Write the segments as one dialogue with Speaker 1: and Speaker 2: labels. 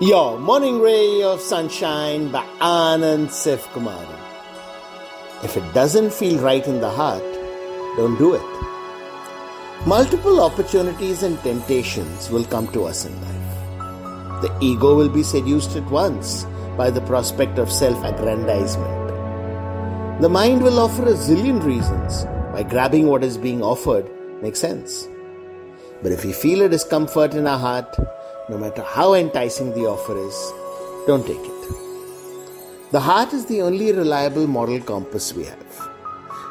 Speaker 1: Your morning ray of sunshine by Anand Sif Kumar. If it doesn't feel right in the heart, don't do it. Multiple opportunities and temptations will come to us in life. The ego will be seduced at once by the prospect of self aggrandizement. The mind will offer a zillion reasons why grabbing what is being offered makes sense. But if we feel a discomfort in our heart, no matter how enticing the offer is, don't take it. The heart is the only reliable moral compass we have.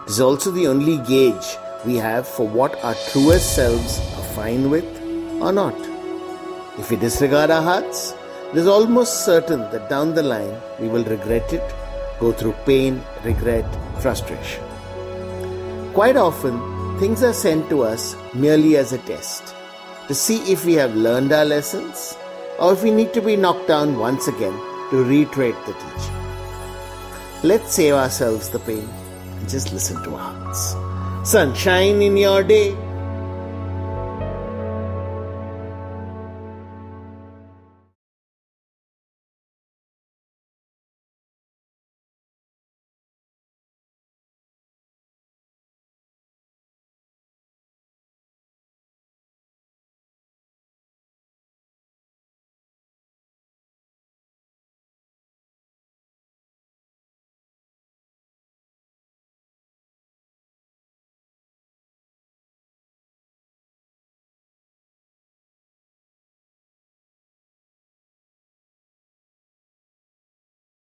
Speaker 1: It is also the only gauge we have for what our truest selves are fine with or not. If we disregard our hearts, it is almost certain that down the line we will regret it, go through pain, regret, frustration. Quite often, things are sent to us merely as a test to see if we have learned our lessons or if we need to be knocked down once again to reiterate the teaching. Let's save ourselves the pain and just listen to our hearts. Sunshine in your day